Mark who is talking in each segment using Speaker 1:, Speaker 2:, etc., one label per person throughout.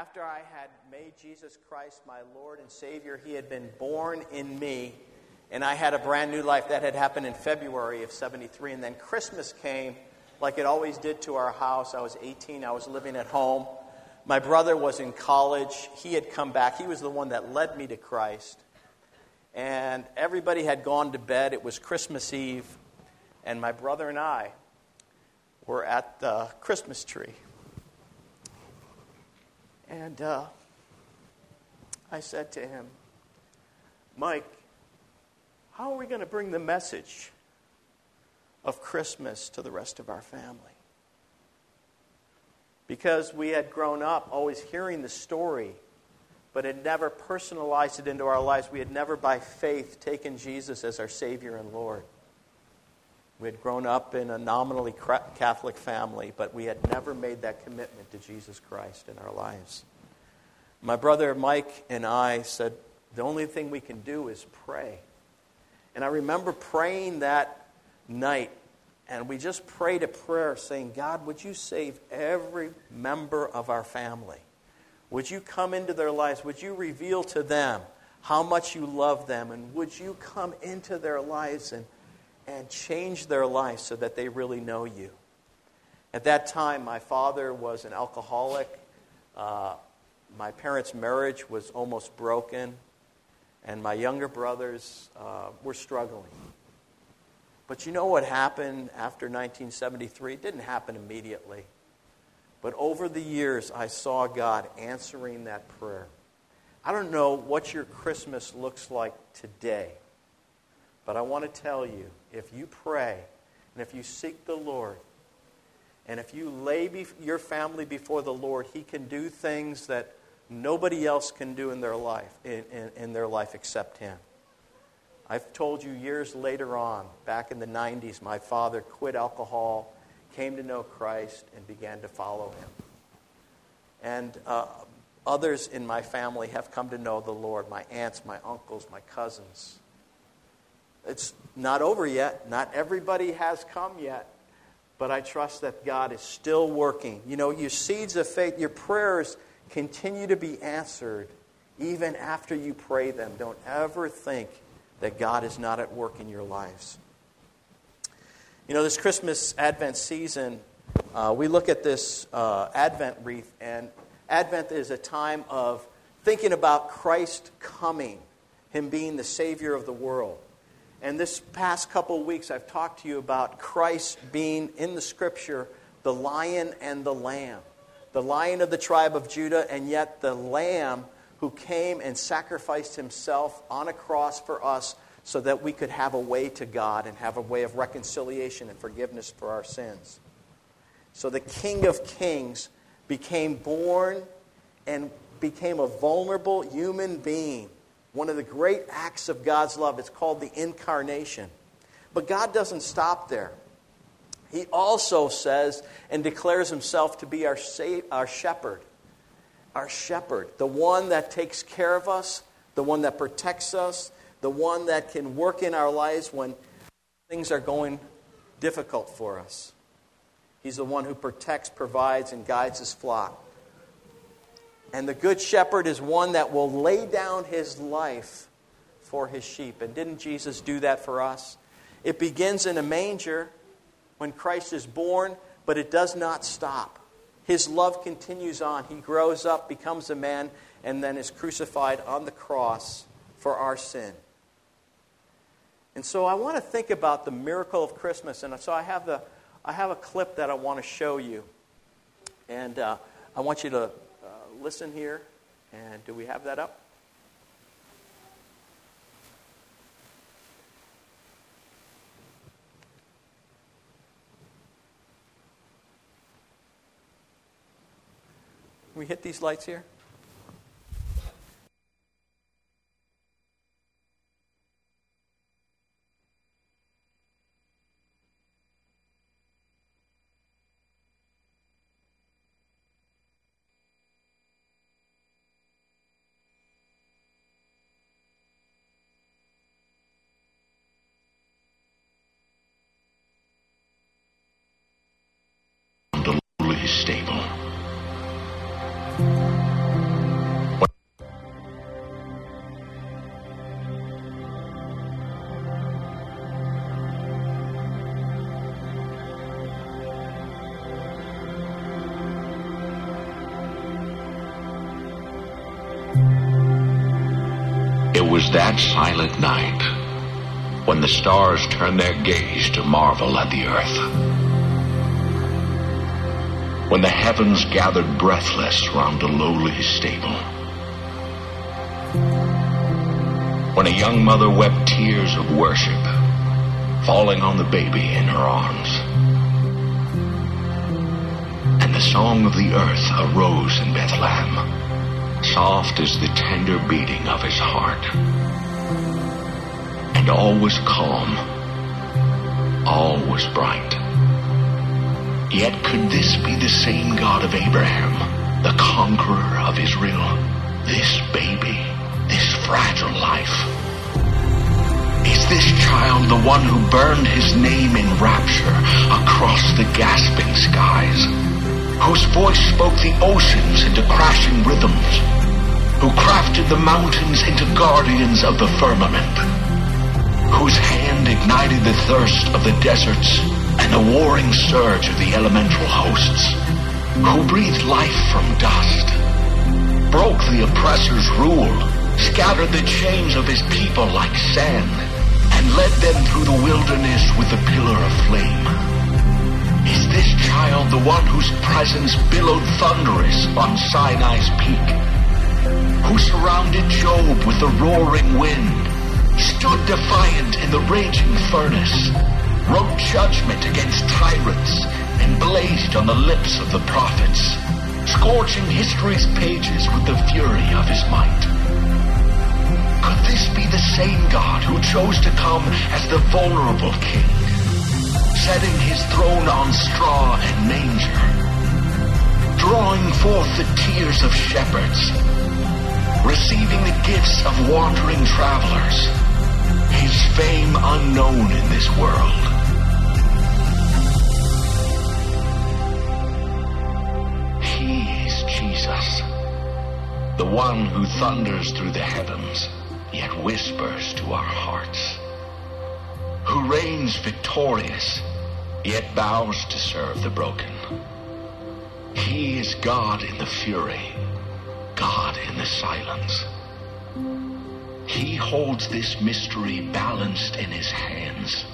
Speaker 1: after I had made Jesus Christ my Lord and Savior, He had been born in me, and I had a brand new life. That had happened in February of 73. And then Christmas came, like it always did to our house. I was 18, I was living at home. My brother was in college. He had come back. He was the one that led me to Christ. And everybody had gone to bed. It was Christmas Eve. And my brother and I were at the Christmas tree. And uh, I said to him, Mike, how are we going to bring the message of Christmas to the rest of our family? Because we had grown up always hearing the story, but had never personalized it into our lives. We had never, by faith, taken Jesus as our Savior and Lord. We had grown up in a nominally Catholic family, but we had never made that commitment to Jesus Christ in our lives. My brother Mike and I said, the only thing we can do is pray. And I remember praying that night, and we just prayed a prayer saying, God, would you save every member of our family? Would you come into their lives? Would you reveal to them how much you love them? And would you come into their lives and and change their life so that they really know you. At that time, my father was an alcoholic. Uh, my parents' marriage was almost broken, and my younger brothers uh, were struggling. But you know what happened after 1973? It didn't happen immediately. But over the years, I saw God answering that prayer. I don't know what your Christmas looks like today. But I want to tell you if you pray and if you seek the Lord, and if you lay be- your family before the Lord, He can do things that nobody else can do in their life, in, in, in their life except Him. I've told you years later on, back in the 90s, my father quit alcohol, came to know Christ, and began to follow Him. And uh, others in my family have come to know the Lord my aunts, my uncles, my cousins. It's not over yet. Not everybody has come yet. But I trust that God is still working. You know, your seeds of faith, your prayers continue to be answered even after you pray them. Don't ever think that God is not at work in your lives. You know, this Christmas Advent season, uh, we look at this uh, Advent wreath, and Advent is a time of thinking about Christ coming, Him being the Savior of the world. And this past couple of weeks, I've talked to you about Christ being in the scripture the lion and the lamb. The lion of the tribe of Judah, and yet the lamb who came and sacrificed himself on a cross for us so that we could have a way to God and have a way of reconciliation and forgiveness for our sins. So the King of Kings became born and became a vulnerable human being one of the great acts of God's love. It's called the incarnation. But God doesn't stop there. He also says and declares himself to be our, sa- our shepherd. Our shepherd, the one that takes care of us, the one that protects us, the one that can work in our lives when things are going difficult for us. He's the one who protects, provides, and guides his flock. And the good shepherd is one that will lay down his life for his sheep. And didn't Jesus do that for us? It begins in a manger when Christ is born, but it does not stop. His love continues on. He grows up, becomes a man, and then is crucified on the cross for our sin. And so I want to think about the miracle of Christmas. And so I have, the, I have a clip that I want to show you. And uh, I want you to listen here. And do we have that up? We hit these lights here?
Speaker 2: It was that silent night when the stars turned their gaze to marvel at the earth. When the heavens gathered breathless round a lowly stable. When a young mother wept tears of worship, falling on the baby in her arms. And the song of the earth arose in Bethlehem, soft as the tender beating of his heart and all was calm. All was bright. Yet could this be the same God of Abraham, the conqueror of Israel? This baby, this fragile life? Is this child the one who burned his name in rapture across the gasping skies? Whose voice spoke the oceans into crashing rhythms? Who crafted the mountains into guardians of the firmament? whose hand ignited the thirst of the deserts and the warring surge of the elemental hosts, who breathed life from dust, broke the oppressor's rule, scattered the chains of his people like sand, and led them through the wilderness with a pillar of flame. Is this child the one whose presence billowed thunderous on Sinai's peak? Who surrounded Job with the roaring wind stood defiant in the raging furnace, wrote judgment against tyrants, and blazed on the lips of the prophets, scorching history's pages with the fury of his might. Could this be the same God who chose to come as the vulnerable king, setting his throne on straw and manger, drawing forth the tears of shepherds, receiving the gifts of wandering travelers, his fame unknown in this world. He is Jesus, the one who thunders through the heavens, yet whispers to our hearts, who reigns victorious, yet bows to serve the broken. He is God in the fury, God in the silence. He holds this mystery balanced in his hands,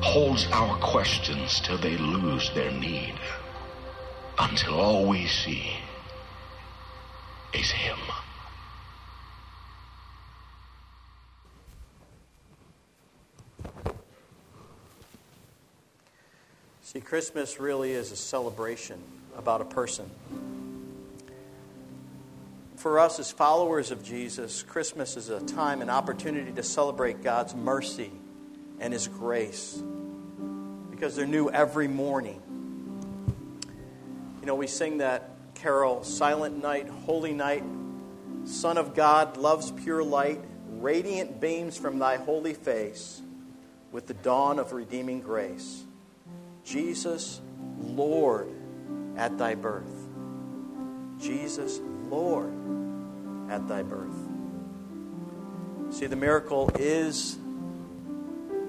Speaker 2: holds our questions till they lose their need, until all we see is him.
Speaker 1: See, Christmas really is a celebration about a person for us as followers of Jesus, Christmas is a time, an opportunity to celebrate God's mercy and His grace because they're new every morning. You know, we sing that carol, Silent Night, Holy Night, Son of God, love's pure light, radiant beams from thy holy face with the dawn of redeeming grace. Jesus, Lord, at thy birth. Jesus, Lord, at thy birth. See, the miracle is,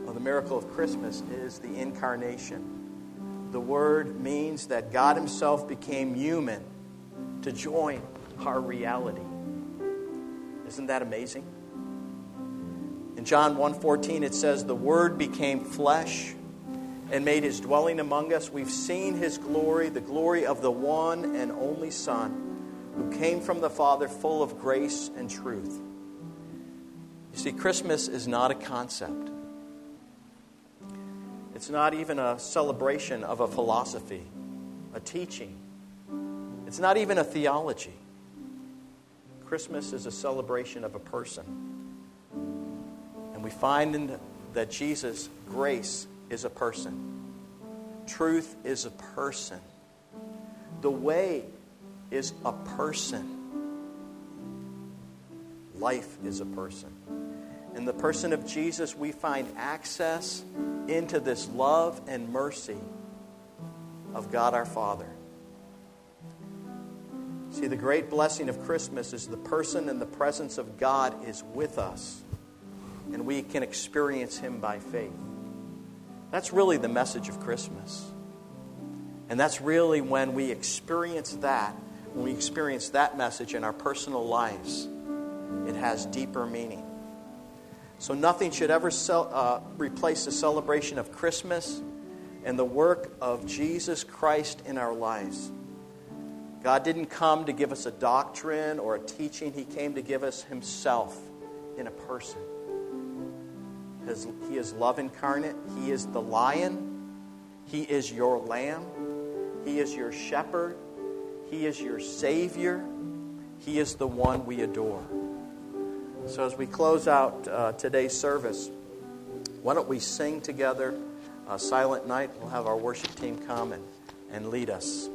Speaker 1: or the miracle of Christmas is the incarnation. The word means that God Himself became human to join our reality. Isn't that amazing? In John 1:14 it says the word became flesh and made his dwelling among us. We've seen his glory, the glory of the one and only Son who came from the Father full of grace and truth. You see, Christmas is not a concept. It's not even a celebration of a philosophy, a teaching. It's not even a theology. Christmas is a celebration of a person. And we find in that Jesus, grace is a person, truth is a person. The way is a person. Life is a person. In the person of Jesus, we find access into this love and mercy of God our Father. See, the great blessing of Christmas is the person and the presence of God is with us, and we can experience Him by faith. That's really the message of Christmas. And that's really when we experience that when we experience that message in our personal lives, it has deeper meaning.
Speaker 3: So nothing should ever sell, uh, replace the celebration of Christmas and the work of Jesus Christ in our lives. God didn't come to give us a doctrine or a teaching, He came to give us Himself in a person. His, he is love incarnate, He is the lion, He is your lamb, He is your shepherd, He is your Savior, He is the one we adore. So, as we close out uh, today's service, why don't we sing together Silent Night? We'll have our worship team come and, and lead us.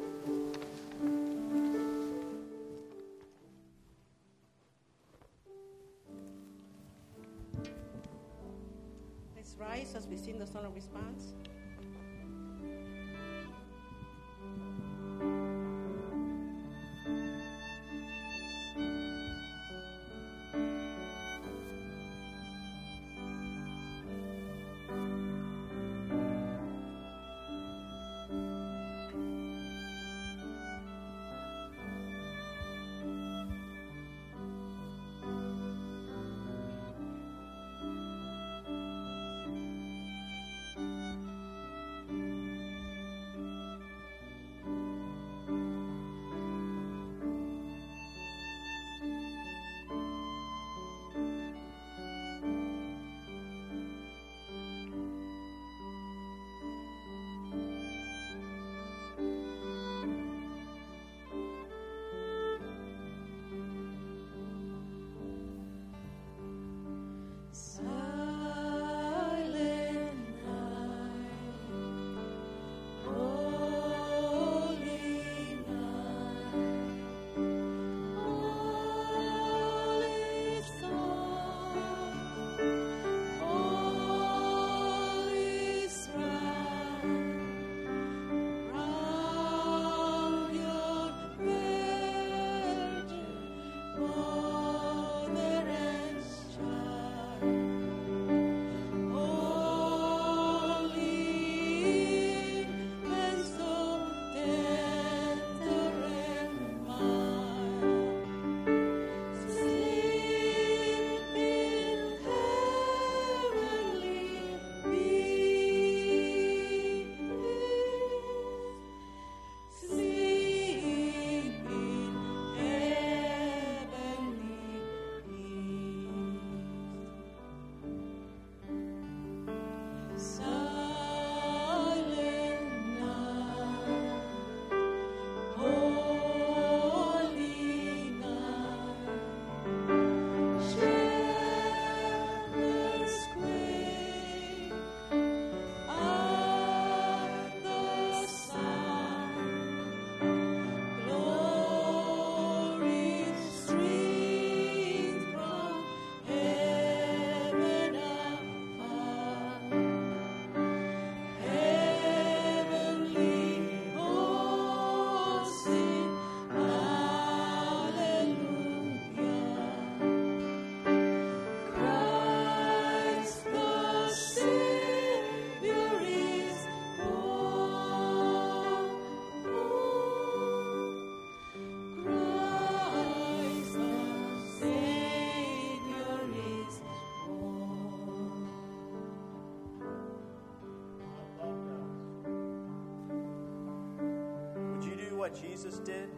Speaker 3: What Jesus did?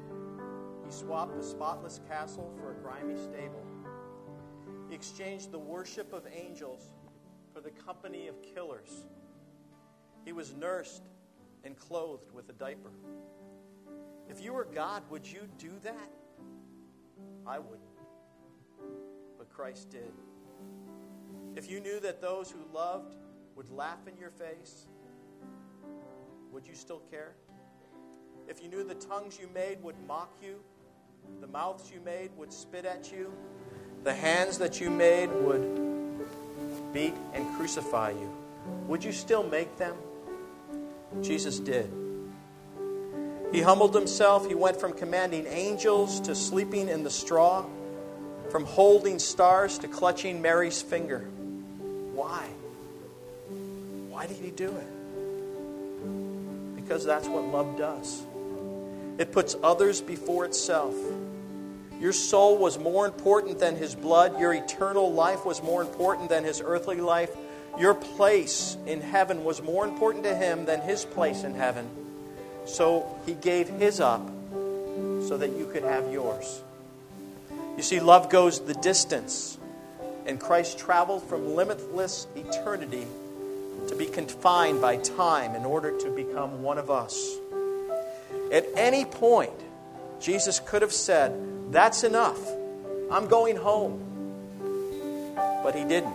Speaker 3: He swapped a spotless castle for a grimy stable. He exchanged the worship of angels for the company of killers. He was nursed and clothed with a diaper. If you were God, would you do that? I wouldn't. But Christ did. If you knew that those who loved would laugh in your face, would you still care? If you knew the tongues you made would mock you, the mouths you made would spit at you, the hands that you made would beat and crucify you, would you still make them? Jesus did. He humbled himself. He went from commanding angels to sleeping in the straw, from holding stars to clutching Mary's finger. Why? Why did he do it? Because that's what love does. It puts others before itself.
Speaker 1: Your soul was more important than his blood. Your eternal life was more important than his earthly life. Your place in heaven was more important to him than his place in heaven. So he gave his up so that you could have yours. You see, love goes the distance, and Christ traveled from limitless eternity to be confined by time in order to become one of us. At any point, Jesus could have said, That's enough. I'm going home. But he didn't.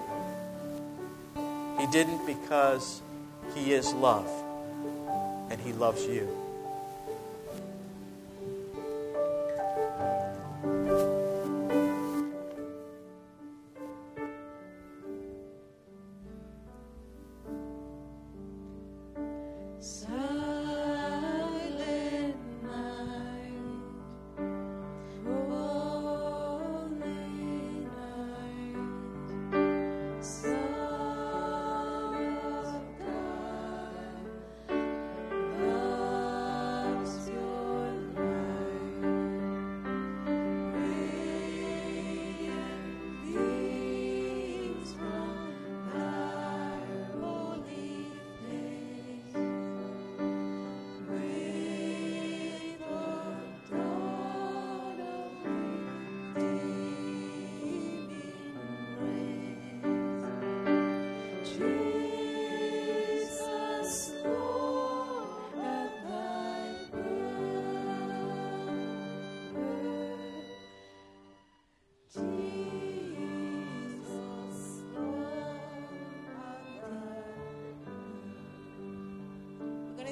Speaker 1: He didn't because he is love, and he loves you.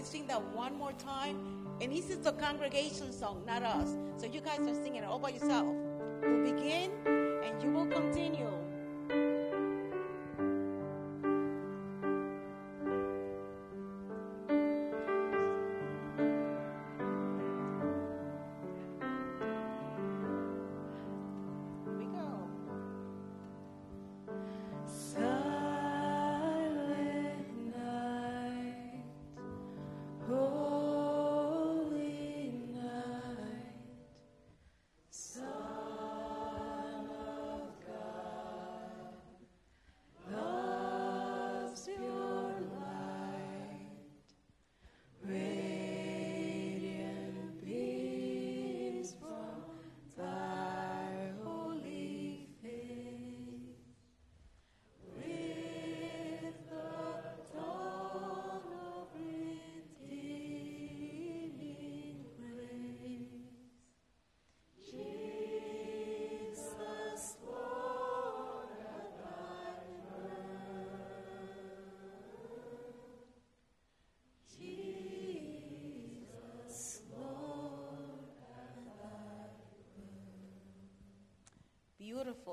Speaker 3: Sing that one more time. And this is the congregation song, not us. So you guys are singing it all by yourself. We'll begin and you will continue.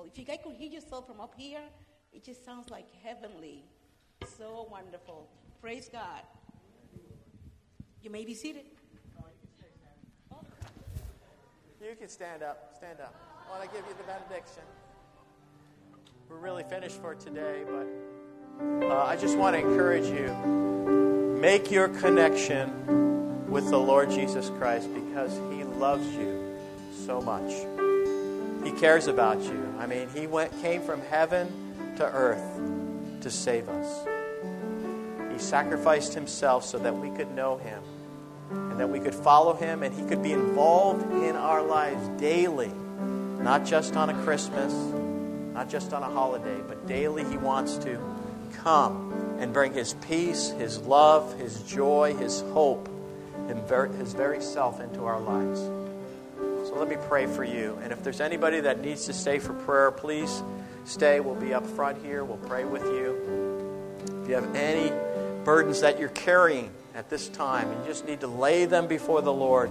Speaker 3: If you guys could hear yourself from up here, it just sounds like heavenly. So wonderful. Praise God. You may be seated.
Speaker 1: You can stand up. Stand up. I want to give you the benediction. We're really finished for today, but uh, I just want to encourage you make your connection with the Lord Jesus Christ because he loves you so much. He cares about you. I mean, He went, came from heaven to earth to save us. He sacrificed Himself so that we could know Him and that we could follow Him and He could be involved in our lives daily, not just on a Christmas, not just on a holiday, but daily He wants to come and bring His peace, His love, His joy, His hope, and His very self into our lives. Let me pray for you. And if there's anybody that needs to stay for prayer, please stay. We'll be up front here. We'll pray with you. If you have any burdens that you're carrying at this time, you just need to lay them before the Lord.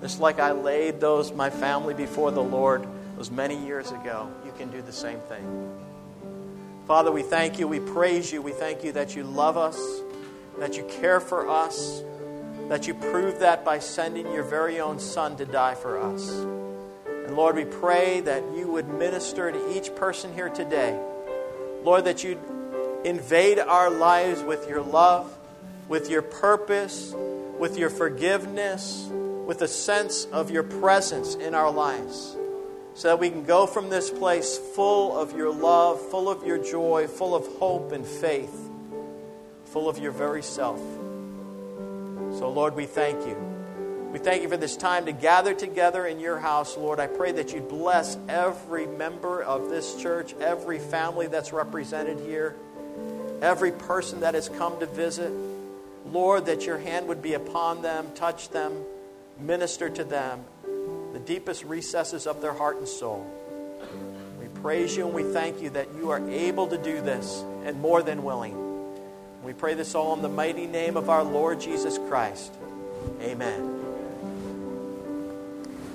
Speaker 1: Just like I laid those, my family, before the Lord those many years ago, you can do the same thing. Father, we thank you. We praise you. We thank you that you love us, that you care for us that you prove that by sending your very own Son to die for us. And Lord, we pray that you would minister to each person here today. Lord, that you'd invade our lives with your love, with your purpose, with your forgiveness, with a sense of your presence in our lives. so that we can go from this place full of your love, full of your joy, full of hope and faith, full of your very self. So, Lord, we thank you. We thank you for this time to gather together in your house, Lord. I pray that you bless every member of this church, every family that's represented here, every person that has come to visit. Lord, that your hand would be upon them, touch them, minister to them, the deepest recesses of their heart and soul. We praise you and we thank you that you are able to do this and more than willing. We pray this all in the mighty name of our Lord Jesus Christ. Amen.